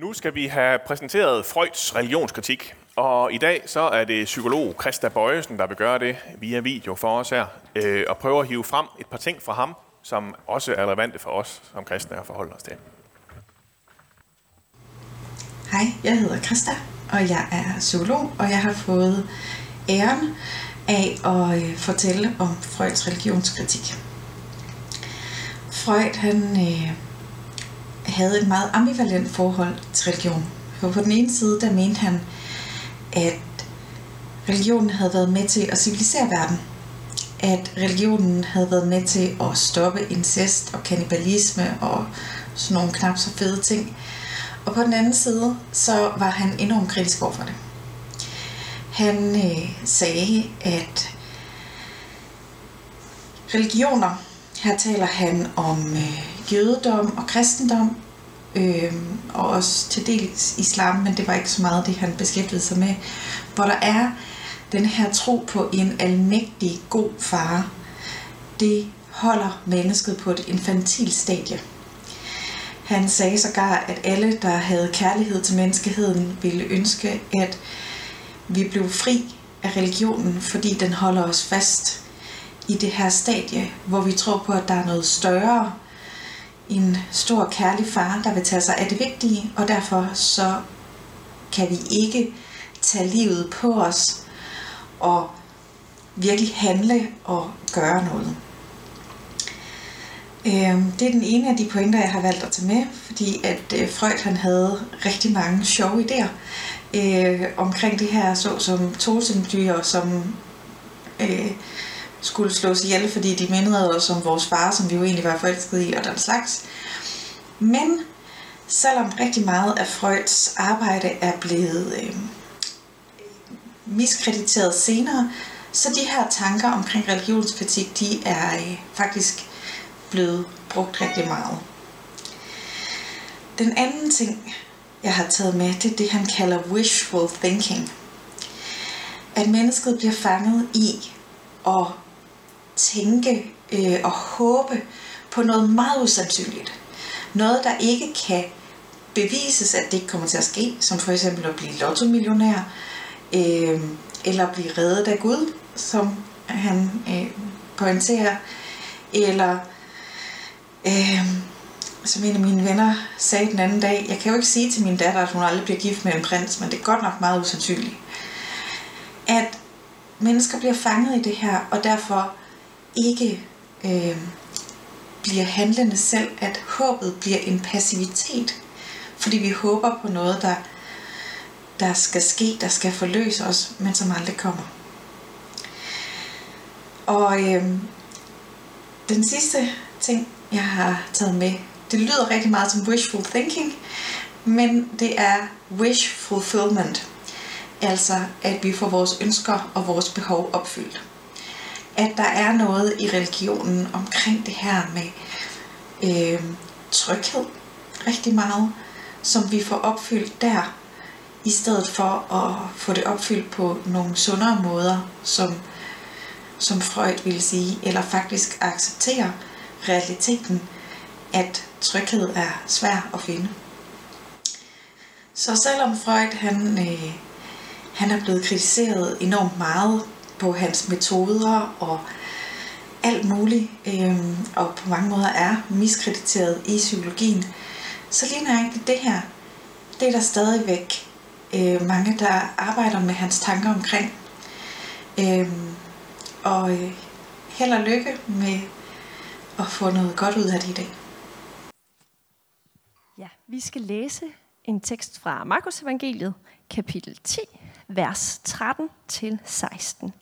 Nu skal vi have præsenteret Freuds religionskritik, og i dag så er det psykolog Christa Bøjesen, der vil gøre det via video for os her, øh, og prøve at hive frem et par ting fra ham, som også er relevante for os som kristne at forholde os til. Hej, jeg hedder Christa, og jeg er psykolog, og jeg har fået æren af at øh, fortælle om Freuds religionskritik. Freud han øh, havde et meget ambivalent forhold til religion. For på den ene side, der mente han, at religionen havde været med til at civilisere verden. At religionen havde været med til at stoppe incest og kannibalisme og sådan nogle knap så fede ting. Og på den anden side, så var han enormt kritisk over for det. Han øh, sagde, at religioner, her taler han om øh, jødedom og kristendom, øh, og også til dels islam, men det var ikke så meget det, han beskæftigede sig med, hvor der er den her tro på en almægtig god far, det holder mennesket på et infantil stadie. Han sagde sågar, at alle, der havde kærlighed til menneskeheden, ville ønske, at vi blev fri af religionen, fordi den holder os fast i det her stadie, hvor vi tror på, at der er noget større, en stor kærlig far, der vil tage sig af det vigtige, og derfor så kan vi ikke tage livet på os og virkelig handle og gøre noget. Øhm, det er den ene af de pointer, jeg har valgt at tage med, fordi at øh, Freud han havde rigtig mange sjove idéer øh, omkring det her, så som totemdyr, som øh, skulle slås ihjel, fordi de mindede os om vores far, som vi jo egentlig var forelsket i, og den slags. Men selvom rigtig meget af Freuds arbejde er blevet øh, miskrediteret senere, så de her tanker omkring religionskritik, de er øh, faktisk blevet brugt rigtig meget. Den anden ting, jeg har taget med, det er det, han kalder wishful thinking. At mennesket bliver fanget i at tænke øh, og håbe på noget meget usandsynligt. Noget, der ikke kan bevises, at det ikke kommer til at ske, som for eksempel at blive lottomillionær, øh, eller blive reddet af Gud, som han øh, pointerer, eller øh, som en af mine venner sagde den anden dag, jeg kan jo ikke sige til min datter, at hun aldrig bliver gift med en prins, men det er godt nok meget usandsynligt. At mennesker bliver fanget i det her, og derfor ikke øh, bliver handlende selv, at håbet bliver en passivitet, fordi vi håber på noget, der, der skal ske, der skal forløse os, men som aldrig kommer. Og øh, den sidste ting, jeg har taget med, det lyder rigtig meget som wishful thinking, men det er wish fulfillment. Altså, at vi får vores ønsker og vores behov opfyldt at der er noget i religionen omkring det her med øh, tryghed rigtig meget, som vi får opfyldt der, i stedet for at få det opfyldt på nogle sundere måder, som, som Freud ville sige, eller faktisk acceptere realiteten, at tryghed er svær at finde. Så selvom Freud han, øh, han er blevet kritiseret enormt meget på hans metoder og alt muligt, øh, og på mange måder er miskrediteret i psykologien, så lige nøjagtigt det her, det er der stadigvæk øh, mange, der arbejder med hans tanker omkring. Øh, og øh, held og lykke med at få noget godt ud af det i dag. Ja, vi skal læse en tekst fra Markus Evangeliet, kapitel 10, vers 13 til 16.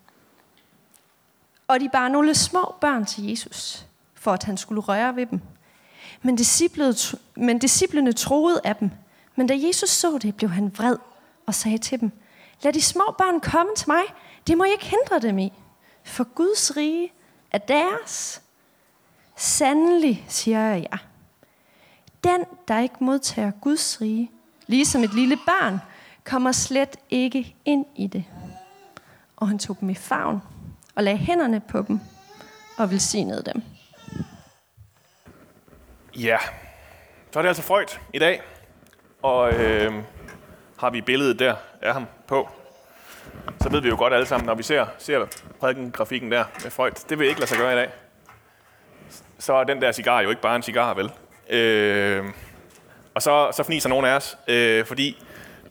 Og de bar nogle små børn til Jesus, for at han skulle røre ved dem. Men, men disciplene troede af dem. Men da Jesus så det, blev han vred og sagde til dem, Lad de små børn komme til mig. Det må I ikke hindre dem i. For Guds rige er deres. Sandelig, siger jeg jer, Den, der ikke modtager Guds rige, ligesom et lille barn, kommer slet ikke ind i det. Og han tog dem i favn og lagde hænderne på dem og velsignede dem. Ja, så er det altså Freud i dag. Og øh, har vi billedet der af ham på, så ved vi jo godt alle sammen, når vi ser, ser prædikengrafikken der med Freud, det vil ikke lade sig gøre i dag. Så er den der cigar jo ikke bare en cigar, vel? Øh, og så, så fniser nogen af os, øh, fordi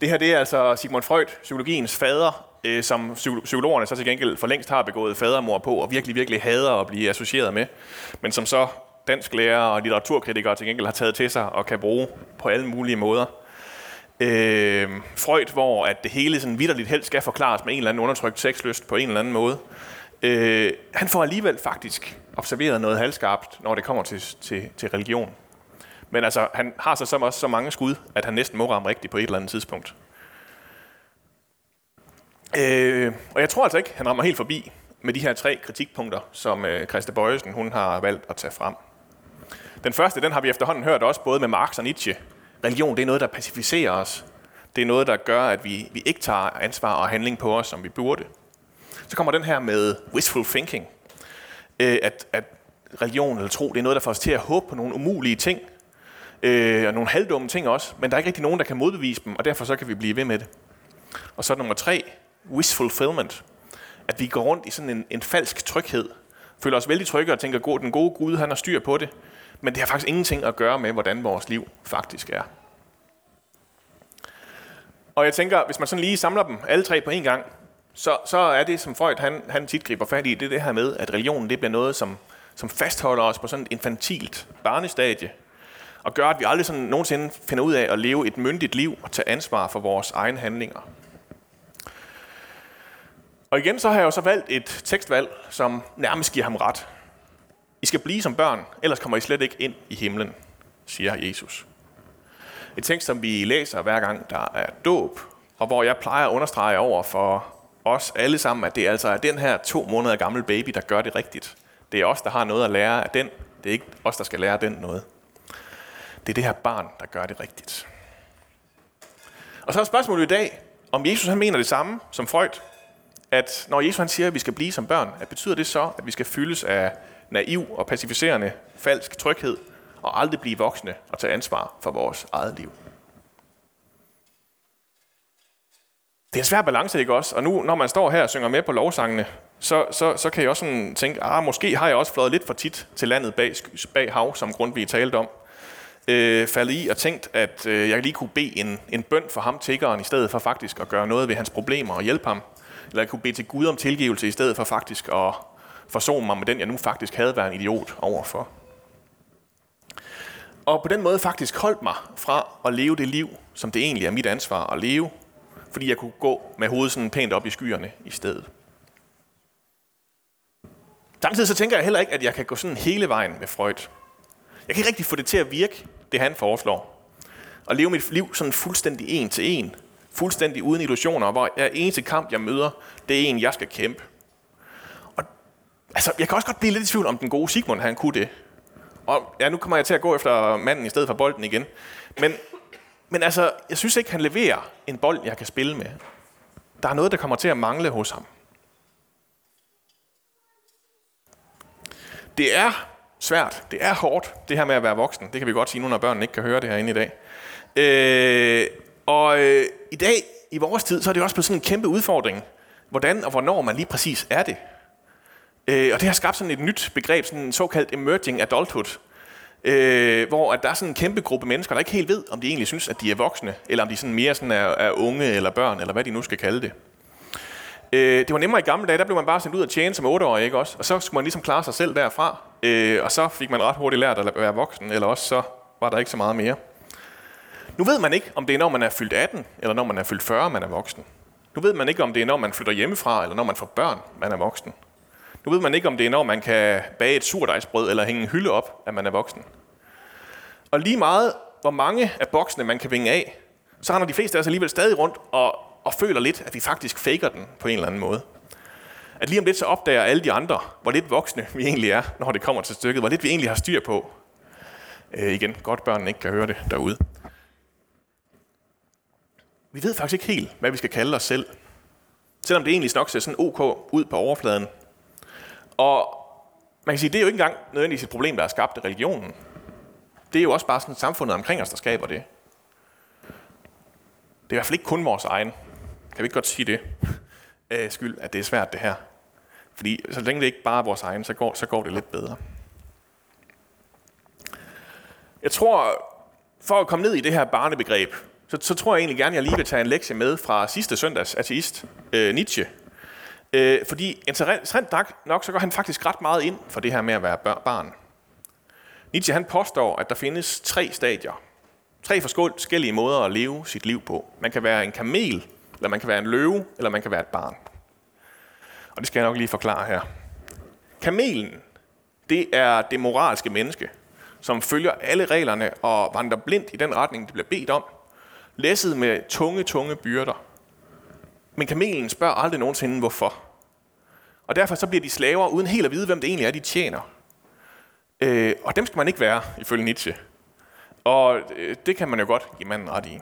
det her det er altså Sigmund Freud, psykologiens fader, øh, som psykologerne så til gengæld for længst har begået fadermor på, og virkelig, virkelig hader at blive associeret med, men som så dansk lærer og litteraturkritikere til gengæld har taget til sig og kan bruge på alle mulige måder. Øh, Freud, hvor at det hele sådan vidderligt helst skal forklares med en eller anden undertrykt sexlyst på en eller anden måde. Øh, han får alligevel faktisk observeret noget halvskarpt, når det kommer til, til, til religion. Men altså, han har så også så mange skud, at han næsten må ramme rigtigt på et eller andet tidspunkt. Øh, og jeg tror altså ikke, han rammer helt forbi med de her tre kritikpunkter, som øh, Christa Bøjesen hun har valgt at tage frem. Den første, den har vi efterhånden hørt også både med Marx og Nietzsche. Religion, det er noget, der pacificerer os. Det er noget, der gør, at vi, vi ikke tager ansvar og handling på os, som vi burde. Så kommer den her med wishful thinking. Øh, at, at religion eller tro, det er noget, der får os til at håbe på nogle umulige ting, øh, og nogle halvdumme ting også, men der er ikke rigtig nogen, der kan modbevise dem, og derfor så kan vi blive ved med det. Og så nummer tre, wish fulfillment. At vi går rundt i sådan en, en falsk tryghed, føler os vældig trygge og tænker, god, den gode Gud, han har styr på det, men det har faktisk ingenting at gøre med, hvordan vores liv faktisk er. Og jeg tænker, hvis man sådan lige samler dem alle tre på en gang, så, så er det, som Freud han, han tit griber fat i, det er det her med, at religionen det bliver noget, som, som fastholder os på sådan et infantilt barnestadie, og gør, at vi aldrig sådan nogensinde finder ud af at leve et myndigt liv og tage ansvar for vores egne handlinger. Og igen så har jeg jo så valgt et tekstvalg, som nærmest giver ham ret. I skal blive som børn, ellers kommer I slet ikke ind i himlen, siger Jesus. Et tekst, som vi læser hver gang der er dåb, og hvor jeg plejer at understrege over for os alle sammen, at det altså er den her to måneder gamle baby, der gør det rigtigt. Det er os, der har noget at lære af den. Det er ikke os, der skal lære den noget. Det er det her barn, der gør det rigtigt. Og så er spørgsmålet i dag, om Jesus han mener det samme som Freud, at når Jesus han siger, at vi skal blive som børn, at betyder det så, at vi skal fyldes af naiv og pacificerende falsk tryghed, og aldrig blive voksne og tage ansvar for vores eget liv. Det er en svær balance, ikke også? Og nu, når man står her og synger med på lovsangene, så, så, så kan jeg også sådan tænke, ah, måske har jeg også fløjet lidt for tit til landet bag, bag hav, som Grundtvig talte om. Øh, faldet i og tænkt, at øh, jeg lige kunne bede en, en bøn for ham, tiggeren, i stedet for faktisk at gøre noget ved hans problemer og hjælpe ham. Eller jeg kunne bede til Gud om tilgivelse, i stedet for faktisk at forsone mig med den, jeg nu faktisk havde været en idiot overfor. Og på den måde faktisk holdt mig fra at leve det liv, som det egentlig er mit ansvar at leve, fordi jeg kunne gå med hovedet sådan pænt op i skyerne i stedet. Samtidig så tænker jeg heller ikke, at jeg kan gå sådan hele vejen med Freud. Jeg kan ikke rigtig få det til at virke, det han foreslår. Og leve mit liv sådan fuldstændig en til en. Fuldstændig uden illusioner, hvor hver eneste kamp, jeg møder, det er en, jeg skal kæmpe. Og altså, jeg kan også godt blive lidt i tvivl om den gode Sigmund, han kunne det. Og ja, nu kommer jeg til at gå efter manden i stedet for bolden igen. Men, men altså, jeg synes ikke, han leverer en bold, jeg kan spille med. Der er noget, der kommer til at mangle hos ham. Det er svært. Det er hårdt, det her med at være voksen. Det kan vi godt sige nu, når børnene ikke kan høre det her inde i dag. Øh, og øh, i dag, i vores tid, så er det også blevet sådan en kæmpe udfordring. Hvordan og hvornår man lige præcis er det. Øh, og det har skabt sådan et nyt begreb, sådan en såkaldt emerging adulthood, øh, hvor at der er sådan en kæmpe gruppe mennesker, der ikke helt ved, om de egentlig synes, at de er voksne, eller om de sådan mere sådan er, er unge eller børn, eller hvad de nu skal kalde det. Øh, det var nemmere i gamle dage, der blev man bare sendt ud og tjene som 8 ikke også? Og så skulle man ligesom klare sig selv derfra, øh, og så fik man ret hurtigt lært at være voksen, eller også så var der ikke så meget mere. Nu ved man ikke, om det er, når man er fyldt 18, eller når man er fyldt 40, man er voksen. Nu ved man ikke, om det er, når man flytter hjemmefra, eller når man får børn, man er voksen. Nu ved man ikke, om det er, når man kan bage et surdejsbrød eller hænge en hylde op, at man er voksen. Og lige meget, hvor mange af boksene man kan vinge af, så render de fleste af os alligevel stadig rundt og, og føler lidt, at vi faktisk faker den på en eller anden måde. At lige om lidt så opdager alle de andre, hvor lidt voksne vi egentlig er, når det kommer til stykket. Hvor lidt vi egentlig har styr på. Øh, igen, godt børnene ikke kan høre det derude. Vi ved faktisk ikke helt, hvad vi skal kalde os selv. Selvom det egentlig nok ser sådan ok ud på overfladen, og man kan sige, det er jo ikke engang nødvendigvis et problem, der er skabt af religionen. Det er jo også bare sådan samfundet omkring os, der skaber det. Det er i hvert fald ikke kun vores egen. Kan vi ikke godt sige det? Øh, skyld, at det er svært det her. Fordi så længe det ikke bare er vores egen, så går, så går det lidt bedre. Jeg tror, for at komme ned i det her barnebegreb, så, så tror jeg egentlig gerne, at jeg lige vil tage en lektie med fra sidste søndags ateist, øh, Nietzsche. Øh, fordi interessant nok, nok, så går han faktisk ret meget ind for det her med at være barn. Nietzsche han påstår, at der findes tre stadier. Tre forskellige måder at leve sit liv på. Man kan være en kamel, eller man kan være en løve, eller man kan være et barn. Og det skal jeg nok lige forklare her. Kamelen, det er det moralske menneske, som følger alle reglerne og vandrer blindt i den retning, det bliver bedt om, læsset med tunge, tunge byrder. Men kamelen spørger aldrig nogensinde, hvorfor. Og derfor så bliver de slaver, uden helt at vide, hvem det egentlig er, de tjener. Øh, og dem skal man ikke være, ifølge Nietzsche. Og øh, det kan man jo godt give manden ret i.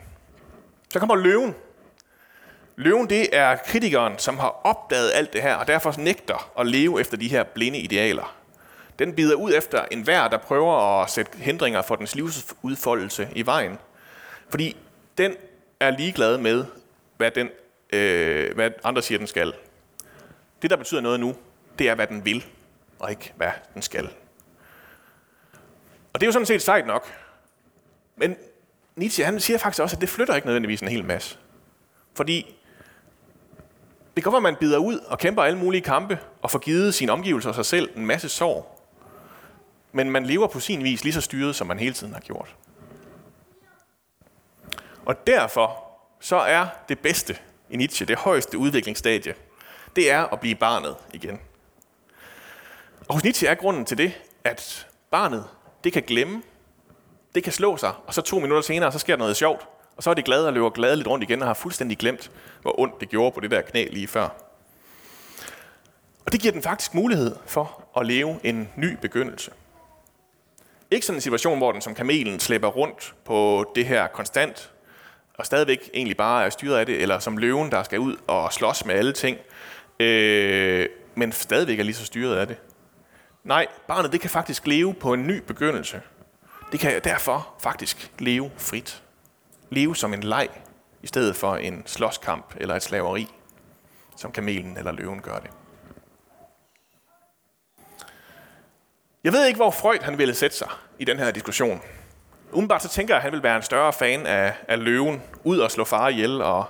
Så kommer løven. Løven det er kritikeren, som har opdaget alt det her, og derfor nægter at leve efter de her blinde idealer. Den bider ud efter enhver, der prøver at sætte hindringer for dens livsudfoldelse i vejen. Fordi den er ligeglad med, hvad, den, øh, hvad andre siger, den skal. Det, der betyder noget nu, det er, hvad den vil, og ikke hvad den skal. Og det er jo sådan set sejt nok. Men Nietzsche han siger faktisk også, at det flytter ikke nødvendigvis en hel masse. Fordi det kan godt være, at man bider ud og kæmper alle mulige kampe og får givet sine omgivelser og sig selv en masse sorg. Men man lever på sin vis lige så styret, som man hele tiden har gjort. Og derfor så er det bedste i Nietzsche, det højeste udviklingsstadie, det er at blive barnet igen. Og hos Nietzsche er grunden til det, at barnet, det kan glemme, det kan slå sig, og så to minutter senere, så sker der noget sjovt, og så er det glade og løber gladeligt rundt igen og har fuldstændig glemt, hvor ondt det gjorde på det der knæ lige før. Og det giver den faktisk mulighed for at leve en ny begyndelse. Ikke sådan en situation, hvor den som kamelen slæber rundt på det her konstant, og stadigvæk egentlig bare er styret af det, eller som løven, der skal ud og slås med alle ting, øh, men stadigvæk er lige så styret af det. Nej, barnet det kan faktisk leve på en ny begyndelse. Det kan derfor faktisk leve frit. Leve som en leg, i stedet for en slåskamp eller et slaveri, som kamelen eller løven gør det. Jeg ved ikke, hvor Freud han ville sætte sig i den her diskussion. Umiddelbart så tænker jeg, at han vil være en større fan af, af løven, ud og slå far ihjel, og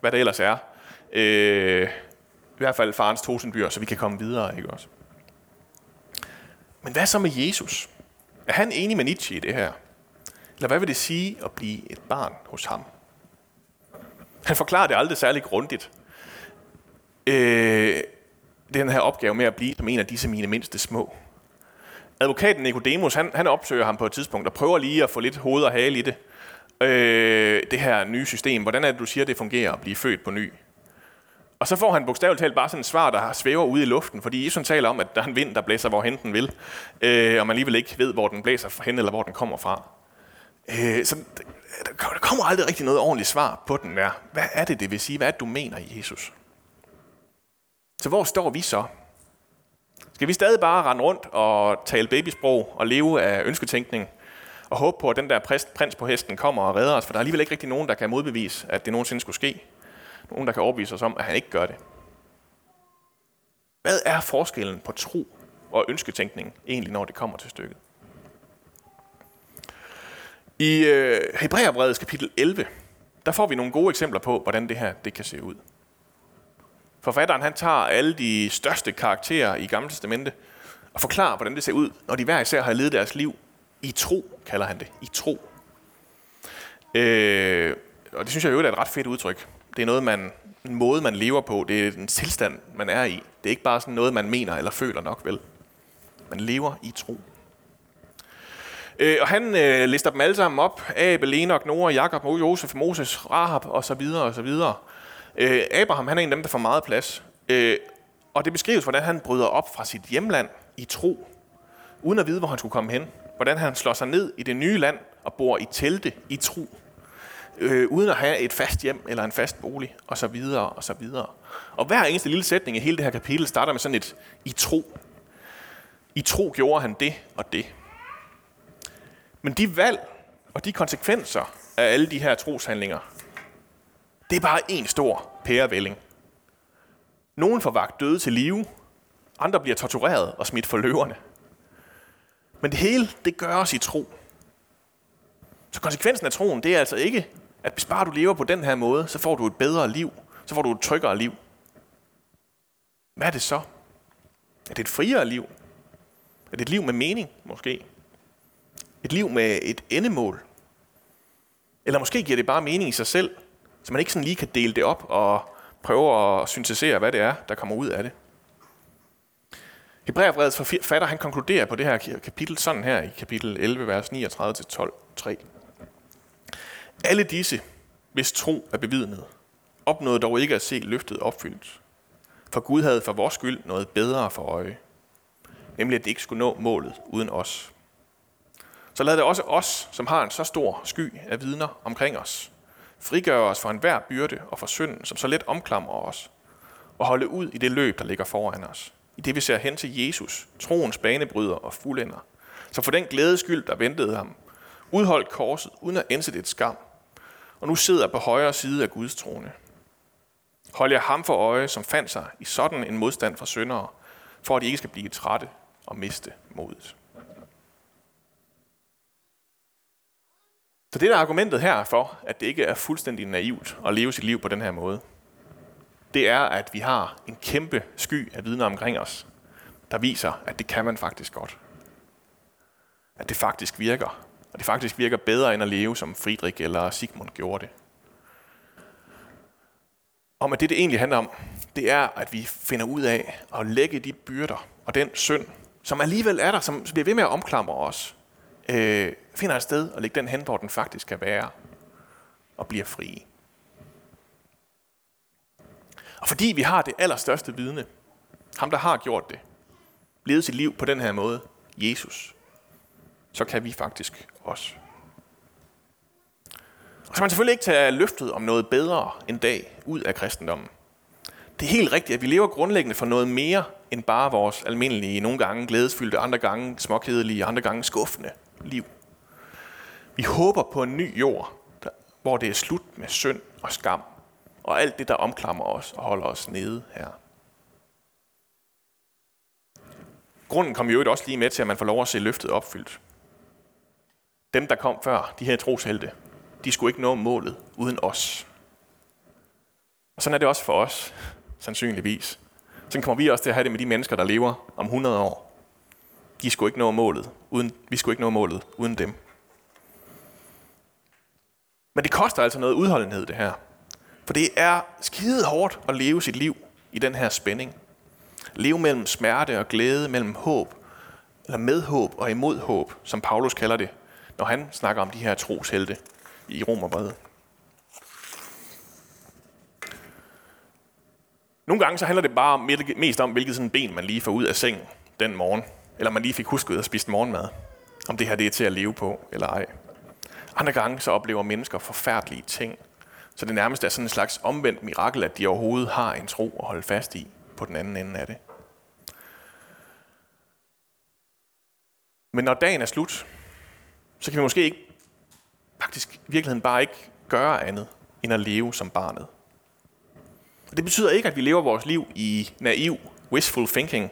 hvad det ellers er. Øh, I hvert fald farens tosendyr, så vi kan komme videre, ikke også? Men hvad så med Jesus? Er han enig med Nietzsche i det her? Eller hvad vil det sige at blive et barn hos ham? Han forklarer det aldrig særlig grundigt. Øh, den her opgave med at blive som en af disse mine mindste små. Advokaten Nicodemus, han, han opsøger ham på et tidspunkt og prøver lige at få lidt hoved og hale i det. Øh, det her nye system. Hvordan er det, du siger, det fungerer at blive født på ny? Og så får han bogstaveligt talt bare sådan et svar, der svæver ude i luften, fordi Jesus taler om, at der er en vind, der blæser, hvorhen den vil, øh, og man alligevel ikke ved, hvor den blæser hen, eller hvor den kommer fra. Øh, så der kommer aldrig rigtig noget ordentligt svar på den der. Hvad er det, det vil sige? Hvad er det, du mener, Jesus? Så hvor står vi så? Skal vi stadig bare rende rundt og tale babysprog og leve af ønsketænkning og håbe på, at den der prins på hesten kommer og redder os? For der er alligevel ikke rigtig nogen, der kan modbevise, at det nogensinde skulle ske. Nogen, der kan overbevise os om, at han ikke gør det. Hvad er forskellen på tro og ønsketænkning egentlig, når det kommer til stykket? I øh, kapitel 11, der får vi nogle gode eksempler på, hvordan det her det kan se ud. Forfatteren han tager alle de største karakterer i Gamle Testamente og forklarer, hvordan det ser ud, når de hver især har levet deres liv i tro, kalder han det. I tro. Øh, og det synes jeg jo er et ret fedt udtryk. Det er noget, man, en måde, man lever på. Det er en tilstand, man er i. Det er ikke bare sådan noget, man mener eller føler nok vel. Man lever i tro. Øh, og han øh, lister dem alle sammen op. Abel, Enoch, Noah, Jakob, Josef, Moses, Rahab og så videre og så videre. Øh, Abraham han er en af dem, der får meget plads. Øh, og det beskrives, hvordan han bryder op fra sit hjemland i tro, uden at vide, hvor han skulle komme hen. Hvordan han slår sig ned i det nye land og bor i telte i tro, øh, uden at have et fast hjem eller en fast bolig, og så videre og så videre. Og hver eneste lille sætning i hele det her kapitel starter med sådan et i tro. I tro gjorde han det og det. Men de valg og de konsekvenser af alle de her troshandlinger, det er bare en stor pærevælling. Nogen får vagt døde til live, andre bliver tortureret og smidt for løverne. Men det hele, det gør os i tro. Så konsekvensen af troen, det er altså ikke, at hvis bare du lever på den her måde, så får du et bedre liv. Så får du et tryggere liv. Hvad er det så? Er det et friere liv? Er det et liv med mening, måske? Et liv med et endemål? Eller måske giver det bare mening i sig selv, så man ikke sådan lige kan dele det op og prøve at syntesere, hvad det er, der kommer ud af det. Hebræerbrevets forfatter, han konkluderer på det her kapitel sådan her i kapitel 11, vers 39-12, 3. Alle disse, hvis tro er bevidnet, opnåede dog ikke at se løftet opfyldt. For Gud havde for vores skyld noget bedre for øje. Nemlig at det ikke skulle nå målet uden os. Så lad det også os, som har en så stor sky af vidner omkring os, frigøre os fra enhver byrde og fra synden, som så let omklamrer os, og holde ud i det løb, der ligger foran os. I det vi ser hen til Jesus, troens banebryder og fuldender. Så for den glæde skyld, der ventede ham, udholdt korset uden at indsætte et skam, og nu sidder på højre side af Guds trone. Hold jer ham for øje, som fandt sig i sådan en modstand fra syndere, for at de ikke skal blive trætte og miste modet. Så det er argumentet her for, at det ikke er fuldstændig naivt at leve sit liv på den her måde. Det er, at vi har en kæmpe sky af vidner omkring os, der viser, at det kan man faktisk godt. At det faktisk virker. Og det faktisk virker bedre end at leve, som Friedrich eller Sigmund gjorde det. Om at det, det egentlig handler om, det er, at vi finder ud af at lægge de byrder og den synd, som alligevel er der, som bliver ved med at omklamre os, øh, finder et sted og lægge den hen, hvor den faktisk kan være, og bliver fri. Og fordi vi har det allerstørste vidne, ham der har gjort det, levet sit liv på den her måde, Jesus, så kan vi faktisk også. Og så kan man selvfølgelig ikke tage løftet om noget bedre en dag ud af kristendommen. Det er helt rigtigt, at vi lever grundlæggende for noget mere end bare vores almindelige, nogle gange glædesfyldte, andre gange småkedelige, andre gange skuffende liv. Vi håber på en ny jord, hvor det er slut med synd og skam, og alt det, der omklamrer os og holder os nede her. Grunden kom jo også lige med til, at man får lov at se løftet opfyldt. Dem, der kom før, de her troshelte, de skulle ikke nå målet uden os. Og sådan er det også for os, sandsynligvis. Sådan kommer vi også til at have det med de mennesker, der lever om 100 år. De skulle ikke nå målet, uden, vi skulle ikke nå målet uden dem. Men det koster altså noget udholdenhed, det her. For det er skide hårdt at leve sit liv i den her spænding. Leve mellem smerte og glæde, mellem håb, eller medhåb og imodhåb, som Paulus kalder det, når han snakker om de her troshelte i Romerbrevet. Nogle gange så handler det bare mest om, hvilket sådan ben man lige får ud af sengen den morgen, eller man lige fik husket at spise morgenmad. Om det her det er til at leve på, eller ej. Andre gange så oplever mennesker forfærdelige ting, så det nærmest er sådan en slags omvendt mirakel, at de overhovedet har en tro at holde fast i på den anden ende af det. Men når dagen er slut, så kan vi måske ikke, faktisk i virkeligheden bare ikke gøre andet, end at leve som barnet. Det betyder ikke, at vi lever vores liv i naiv, wishful thinking,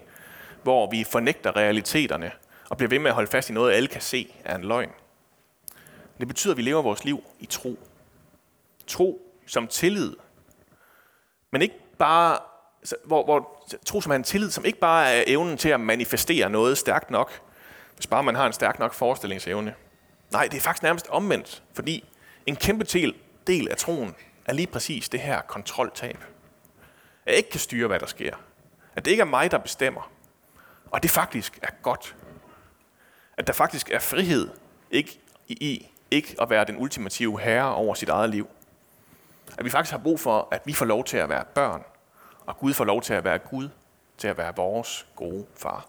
hvor vi fornægter realiteterne og bliver ved med at holde fast i noget, alle kan se er en løgn. Det betyder, at vi lever vores liv i tro. Tro som tillid. Men ikke bare, hvor, hvor tro som er en tillid, som ikke bare er evnen til at manifestere noget stærkt nok, hvis bare man har en stærk nok forestillingsevne. Nej, det er faktisk nærmest omvendt, fordi en kæmpe del, af troen er lige præcis det her kontroltab. At jeg ikke kan styre, hvad der sker. At det ikke er mig, der bestemmer. Og det faktisk er godt. At der faktisk er frihed ikke i ikke at være den ultimative herre over sit eget liv. At vi faktisk har brug for, at vi får lov til at være børn, og Gud får lov til at være Gud, til at være vores gode far.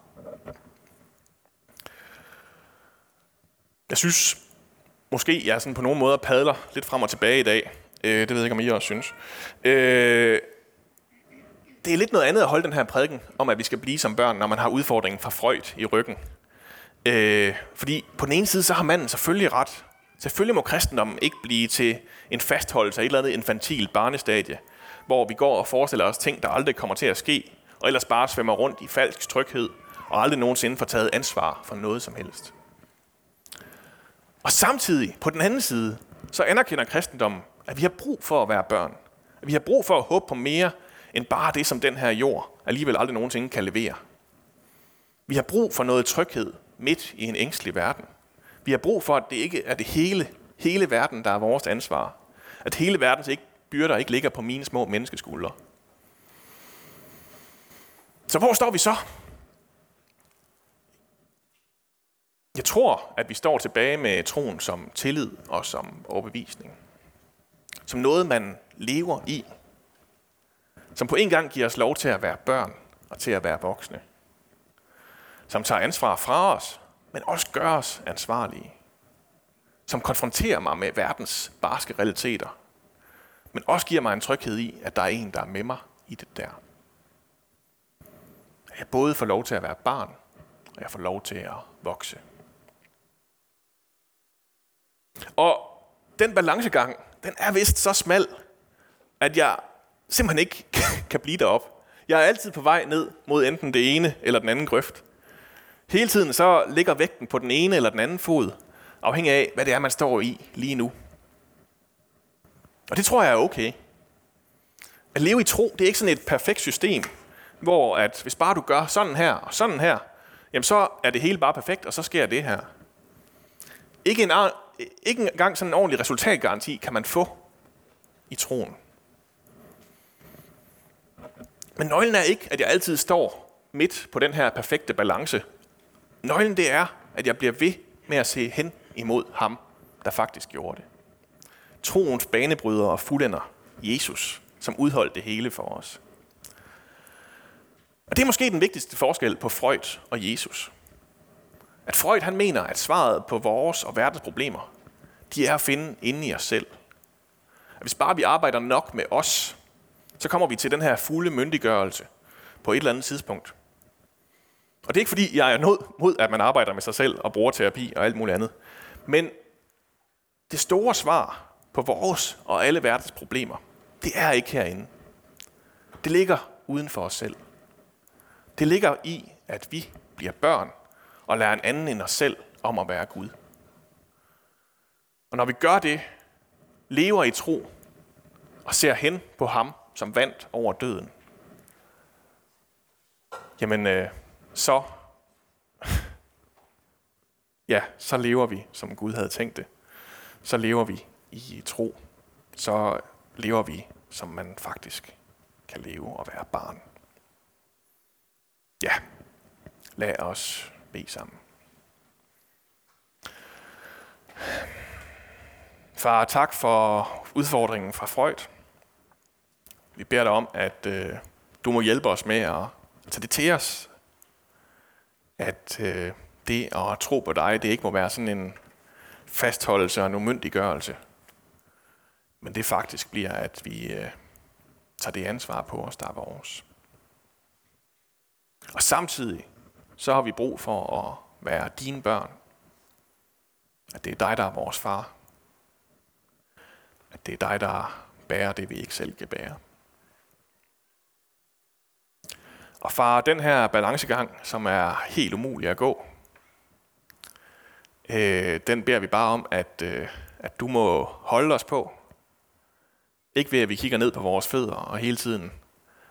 Jeg synes, måske jeg sådan på nogle måder padler lidt frem og tilbage i dag. Øh, det ved jeg ikke, om I også synes. Øh, det er lidt noget andet at holde den her prædiken om, at vi skal blive som børn, når man har udfordringen fra Freud i ryggen. Øh, fordi på den ene side, så har manden selvfølgelig ret Selvfølgelig må kristendommen ikke blive til en fastholdelse af et eller andet infantilt barnestadie, hvor vi går og forestiller os ting, der aldrig kommer til at ske, og ellers bare svømmer rundt i falsk tryghed, og aldrig nogensinde får taget ansvar for noget som helst. Og samtidig, på den anden side, så anerkender kristendommen, at vi har brug for at være børn. At vi har brug for at håbe på mere, end bare det, som den her jord alligevel aldrig nogensinde kan levere. Vi har brug for noget tryghed midt i en ængstelig verden. Vi har brug for, at det ikke er det hele, hele verden, der er vores ansvar. At hele verdens ikke, byrder ikke ligger på mine små menneskeskuldre. Så hvor står vi så? Jeg tror, at vi står tilbage med troen som tillid og som overbevisning. Som noget, man lever i. Som på en gang giver os lov til at være børn og til at være voksne. Som tager ansvar fra os, men også gør os ansvarlige. Som konfronterer mig med verdens barske realiteter. Men også giver mig en tryghed i, at der er en, der er med mig i det der. At jeg både får lov til at være barn, og jeg får lov til at vokse. Og den balancegang, den er vist så smal, at jeg simpelthen ikke kan blive derop. Jeg er altid på vej ned mod enten det ene eller den anden grøft. Hele tiden så ligger vægten på den ene eller den anden fod, afhængig af, hvad det er, man står i lige nu. Og det tror jeg er okay. At leve i tro, det er ikke sådan et perfekt system, hvor at hvis bare du gør sådan her og sådan her, jamen så er det hele bare perfekt, og så sker det her. Ikke, en, ikke engang sådan en ordentlig resultatgaranti kan man få i troen. Men nøglen er ikke, at jeg altid står midt på den her perfekte balance. Nøglen det er, at jeg bliver ved med at se hen imod ham, der faktisk gjorde det. Troens banebryder og fuldender, Jesus, som udholdt det hele for os. Og det er måske den vigtigste forskel på Freud og Jesus. At Freud han mener, at svaret på vores og verdens problemer, de er at finde inde i os selv. At hvis bare vi arbejder nok med os, så kommer vi til den her fulde myndiggørelse på et eller andet tidspunkt. Og det er ikke fordi, jeg er nået mod, at man arbejder med sig selv og bruger terapi og alt muligt andet. Men det store svar på vores og alle verdens problemer, det er ikke herinde. Det ligger uden for os selv. Det ligger i, at vi bliver børn og lærer en anden end os selv om at være Gud. Og når vi gør det, lever i tro og ser hen på ham, som vandt over døden, jamen øh, så, ja, så lever vi, som Gud havde tænkt det. Så lever vi i tro. Så lever vi, som man faktisk kan leve og være barn. Ja, lad os bede sammen. Far, tak for udfordringen fra Freud. Vi beder dig om, at øh, du må hjælpe os med at tage det til os. At øh, det at tro på dig, det ikke må være sådan en fastholdelse og en umyndiggørelse. Men det faktisk bliver, at vi øh, tager det ansvar på os, der er vores. Og samtidig så har vi brug for at være dine børn. At det er dig, der er vores far. At det er dig, der bærer det, vi ikke selv kan bære. Og far, den her balancegang, som er helt umulig at gå, øh, den beder vi bare om, at, øh, at du må holde os på. Ikke ved, at vi kigger ned på vores fødder og hele tiden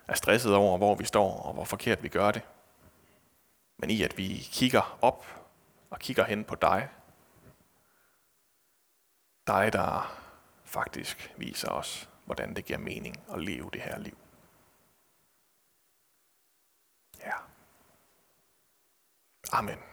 er stresset over, hvor vi står og hvor forkert vi gør det men i at vi kigger op og kigger hen på dig. Dig, der faktisk viser os, hvordan det giver mening at leve det her liv. Ja. Amen.